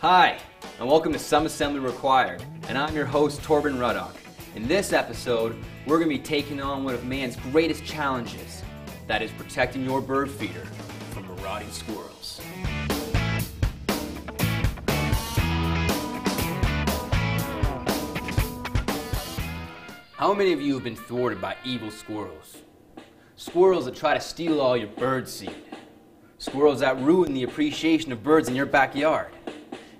Hi, and welcome to Some Assembly Required, and I'm your host, Torben Ruddock. In this episode, we're going to be taking on one of man's greatest challenges that is protecting your bird feeder from marauding squirrels. How many of you have been thwarted by evil squirrels? Squirrels that try to steal all your bird seed. Squirrels that ruin the appreciation of birds in your backyard.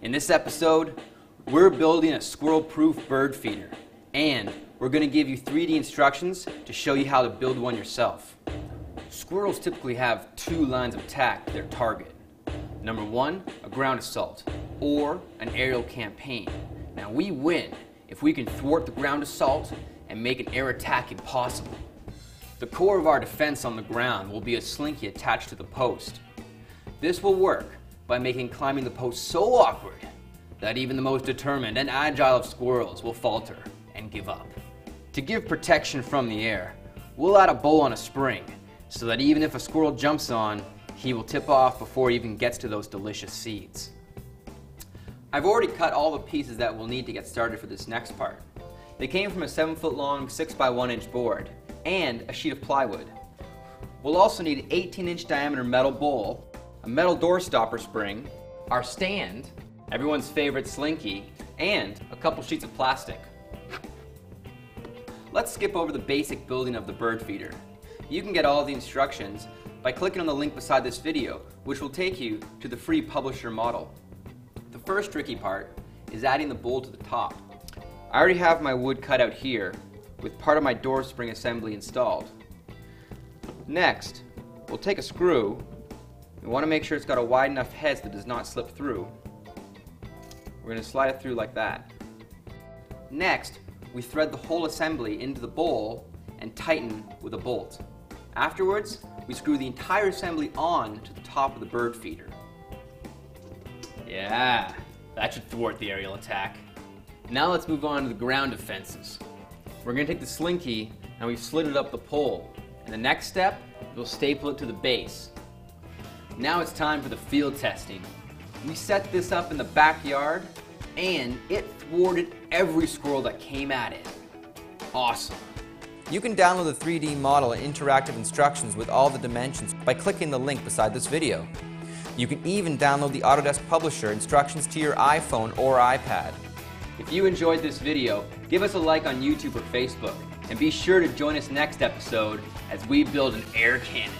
In this episode, we're building a squirrel proof bird feeder, and we're going to give you 3D instructions to show you how to build one yourself. Squirrels typically have two lines of attack to their target. Number one, a ground assault, or an aerial campaign. Now, we win if we can thwart the ground assault and make an air attack impossible. The core of our defense on the ground will be a slinky attached to the post. This will work by making climbing the post so awkward that even the most determined and agile of squirrels will falter and give up. To give protection from the air, we'll add a bowl on a spring so that even if a squirrel jumps on, he will tip off before he even gets to those delicious seeds. I've already cut all the pieces that we'll need to get started for this next part. They came from a 7 foot long 6 by 1 inch board and a sheet of plywood. We'll also need an 18 inch diameter metal bowl, a metal door stopper spring, our stand, everyone's favorite slinky, and a couple sheets of plastic. Let's skip over the basic building of the bird feeder. You can get all the instructions by clicking on the link beside this video, which will take you to the free publisher model. The first tricky part is adding the bowl to the top. I already have my wood cut out here with part of my door spring assembly installed. Next, we'll take a screw. We want to make sure it's got a wide enough head that it does not slip through. We're going to slide it through like that. Next, we thread the whole assembly into the bowl and tighten with a bolt. Afterwards, we screw the entire assembly on to the top of the bird feeder. Yeah, that should thwart the aerial attack. Now let's move on to the ground defenses. We're going to take the slinky and we've slid it up the pole. And the next step, we'll staple it to the base. Now it's time for the field testing. We set this up in the backyard and it thwarted every squirrel that came at it. Awesome. You can download the 3D model and interactive instructions with all the dimensions by clicking the link beside this video. You can even download the Autodesk Publisher instructions to your iPhone or iPad. If you enjoyed this video, give us a like on YouTube or Facebook, and be sure to join us next episode as we build an air cannon.